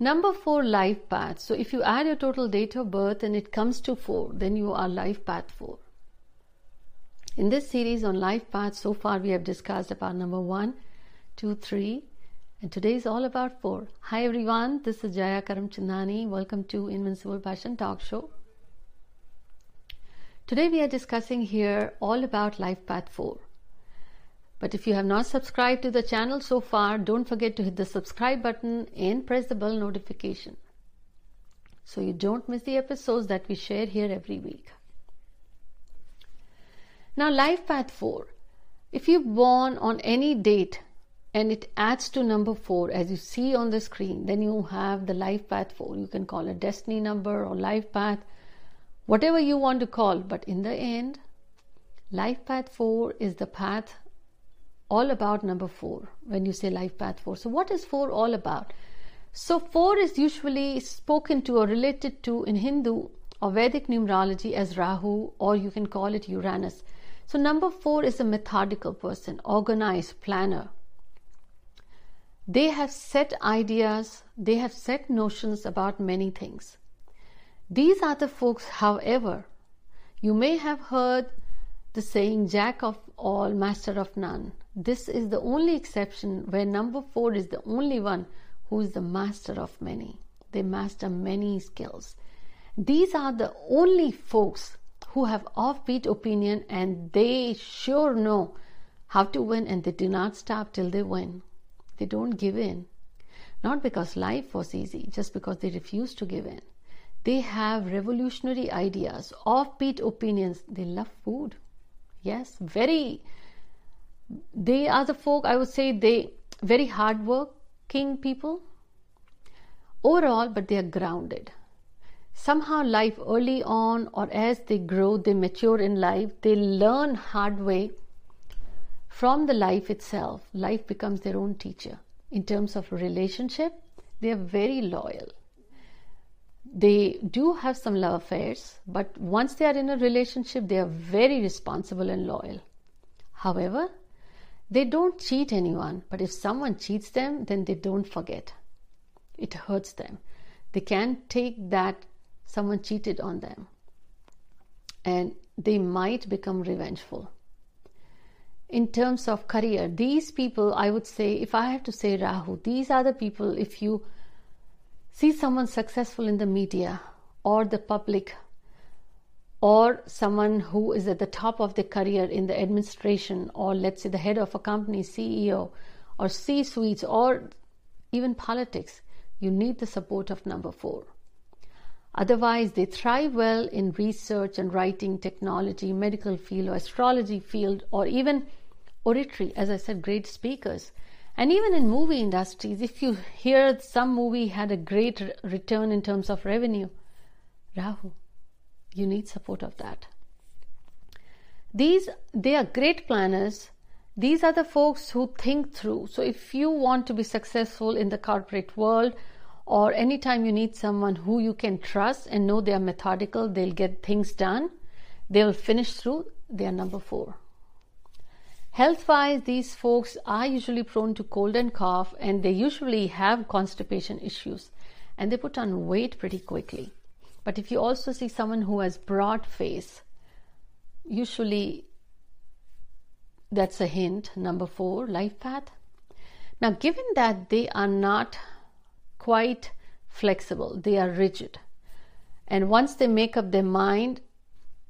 Number four, life path. So if you add your total date of birth and it comes to four, then you are life path four. In this series on life path, so far we have discussed about number one, two, three, and today is all about four. Hi everyone, this is Jaya Karamchandani. Welcome to Invincible Passion Talk Show. Today we are discussing here all about life path four. But if you have not subscribed to the channel so far, don't forget to hit the subscribe button and press the bell notification so you don't miss the episodes that we share here every week. Now, life path 4. If you're born on any date and it adds to number 4 as you see on the screen, then you have the life path 4. You can call it destiny number or life path, whatever you want to call, but in the end, life path 4 is the path all about number four when you say life path four. So, what is four all about? So, four is usually spoken to or related to in Hindu or Vedic numerology as Rahu, or you can call it Uranus. So, number four is a methodical person, organized, planner. They have set ideas, they have set notions about many things. These are the folks, however, you may have heard the saying, Jack of all, master of none. This is the only exception where number four is the only one who is the master of many. They master many skills. These are the only folks who have offbeat opinion and they sure know how to win and they do not stop till they win. They don't give in. Not because life was easy, just because they refuse to give in. They have revolutionary ideas, offbeat opinions. They love food. Yes, very they are the folk i would say they very hard working people. Overall but they are grounded. Somehow life early on or as they grow they mature in life they learn hard way from the life itself. Life becomes their own teacher. In terms of relationship they are very loyal. They do have some love affairs but once they are in a relationship they are very responsible and loyal. However they don't cheat anyone, but if someone cheats them, then they don't forget. It hurts them. They can't take that someone cheated on them. And they might become revengeful. In terms of career, these people, I would say, if I have to say Rahu, these are the people, if you see someone successful in the media or the public or someone who is at the top of their career in the administration or let's say the head of a company ceo or c suites or even politics you need the support of number 4 otherwise they thrive well in research and writing technology medical field or astrology field or even oratory as i said great speakers. And even in movie industries if you hear some movie had a great return in terms of revenue rahu you need support of that. These they are great planners. These are the folks who think through. So if you want to be successful in the corporate world or anytime you need someone who you can trust and know they are methodical they'll get things done. They'll finish through. They are number 4 health wise these folks are usually prone to cold and cough and they usually have constipation issues and they put on weight pretty quickly but if you also see someone who has broad face, usually that's a hint. Number four, life path. Now, given that they are not quite flexible, they are rigid. And once they make up their mind,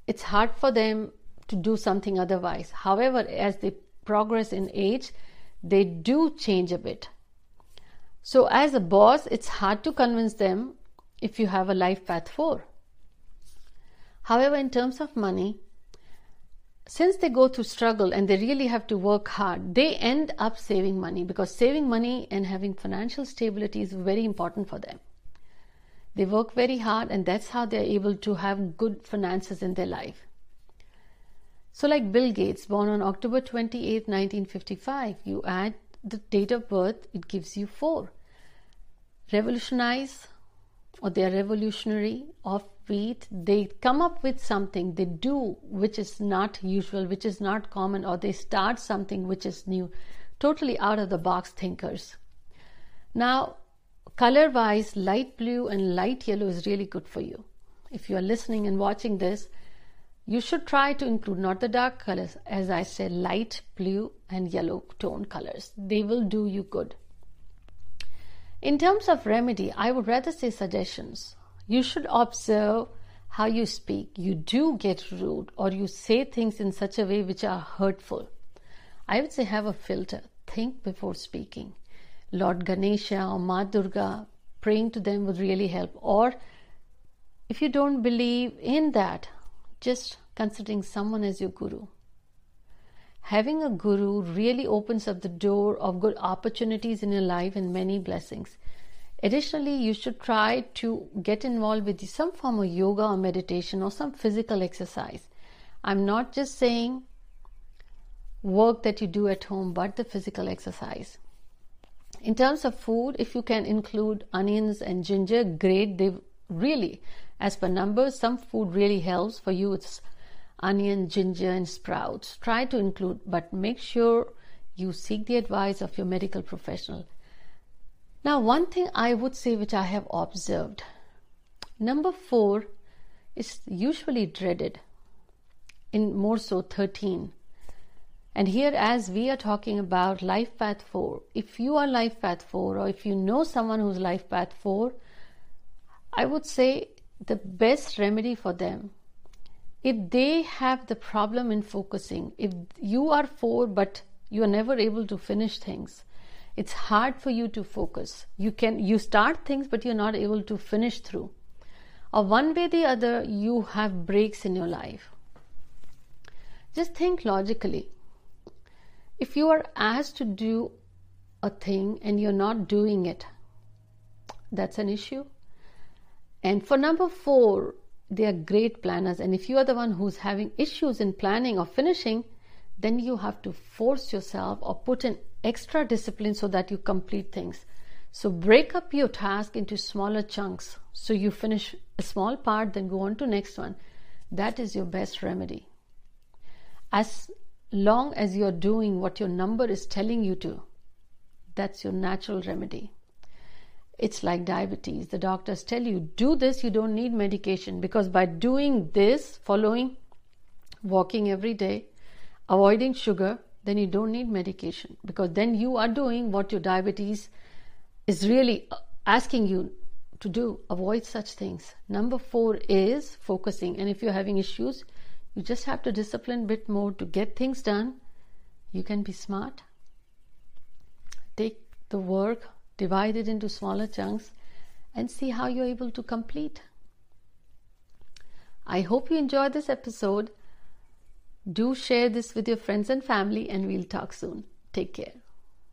it's hard for them to do something otherwise. However, as they progress in age, they do change a bit. So, as a boss, it's hard to convince them if you have a life path 4. However, in terms of money, since they go through struggle and they really have to work hard, they end up saving money because saving money and having financial stability is very important for them. They work very hard and that's how they're able to have good finances in their life. So, like Bill Gates, born on October 28, 1955, you add the date of birth, it gives you four. Revolutionize or they are revolutionary, offbeat, they come up with something, they do which is not usual, which is not common, or they start something which is new, totally out of the box thinkers. Now, color wise, light blue and light yellow is really good for you. If you are listening and watching this, you should try to include not the dark colors, as I said, light blue and yellow tone colors. They will do you good. In terms of remedy, I would rather say suggestions. You should observe how you speak. You do get rude or you say things in such a way which are hurtful. I would say have a filter. Think before speaking. Lord Ganesha or Ma Durga, praying to them would really help. Or if you don't believe in that, just considering someone as your guru. Having a guru really opens up the door of good opportunities in your life and many blessings. Additionally, you should try to get involved with some form of yoga or meditation or some physical exercise. I'm not just saying work that you do at home, but the physical exercise. In terms of food, if you can include onions and ginger, great. They really, as per numbers, some food really helps for you. It's onion, ginger, and sprouts. Try to include, but make sure you seek the advice of your medical professional. Now, one thing I would say which I have observed number four is usually dreaded, in more so 13. And here, as we are talking about life path 4, if you are life path 4 or if you know someone who's life path 4, I would say the best remedy for them, if they have the problem in focusing, if you are 4 but you are never able to finish things, it's hard for you to focus. You can you start things but you're not able to finish through. Or one way or the other, you have breaks in your life. Just think logically if you are asked to do a thing and you're not doing it, that's an issue. And for number four, they are great planners. And if you are the one who's having issues in planning or finishing, then you have to force yourself or put in extra discipline so that you complete things. So break up your task into smaller chunks. So you finish a small part, then go on to next one. That is your best remedy. As long as you're doing what your number is telling you to, that's your natural remedy. It's like diabetes. The doctors tell you, do this, you don't need medication because by doing this, following walking every day, avoiding sugar, then you don't need medication because then you are doing what your diabetes is really uh, asking you to do. Avoid such things. Number four is focusing. And if you're having issues, you just have to discipline a bit more to get things done. You can be smart. Take the work, divide it into smaller chunks, and see how you're able to complete. I hope you enjoyed this episode. Do share this with your friends and family, and we'll talk soon. Take care.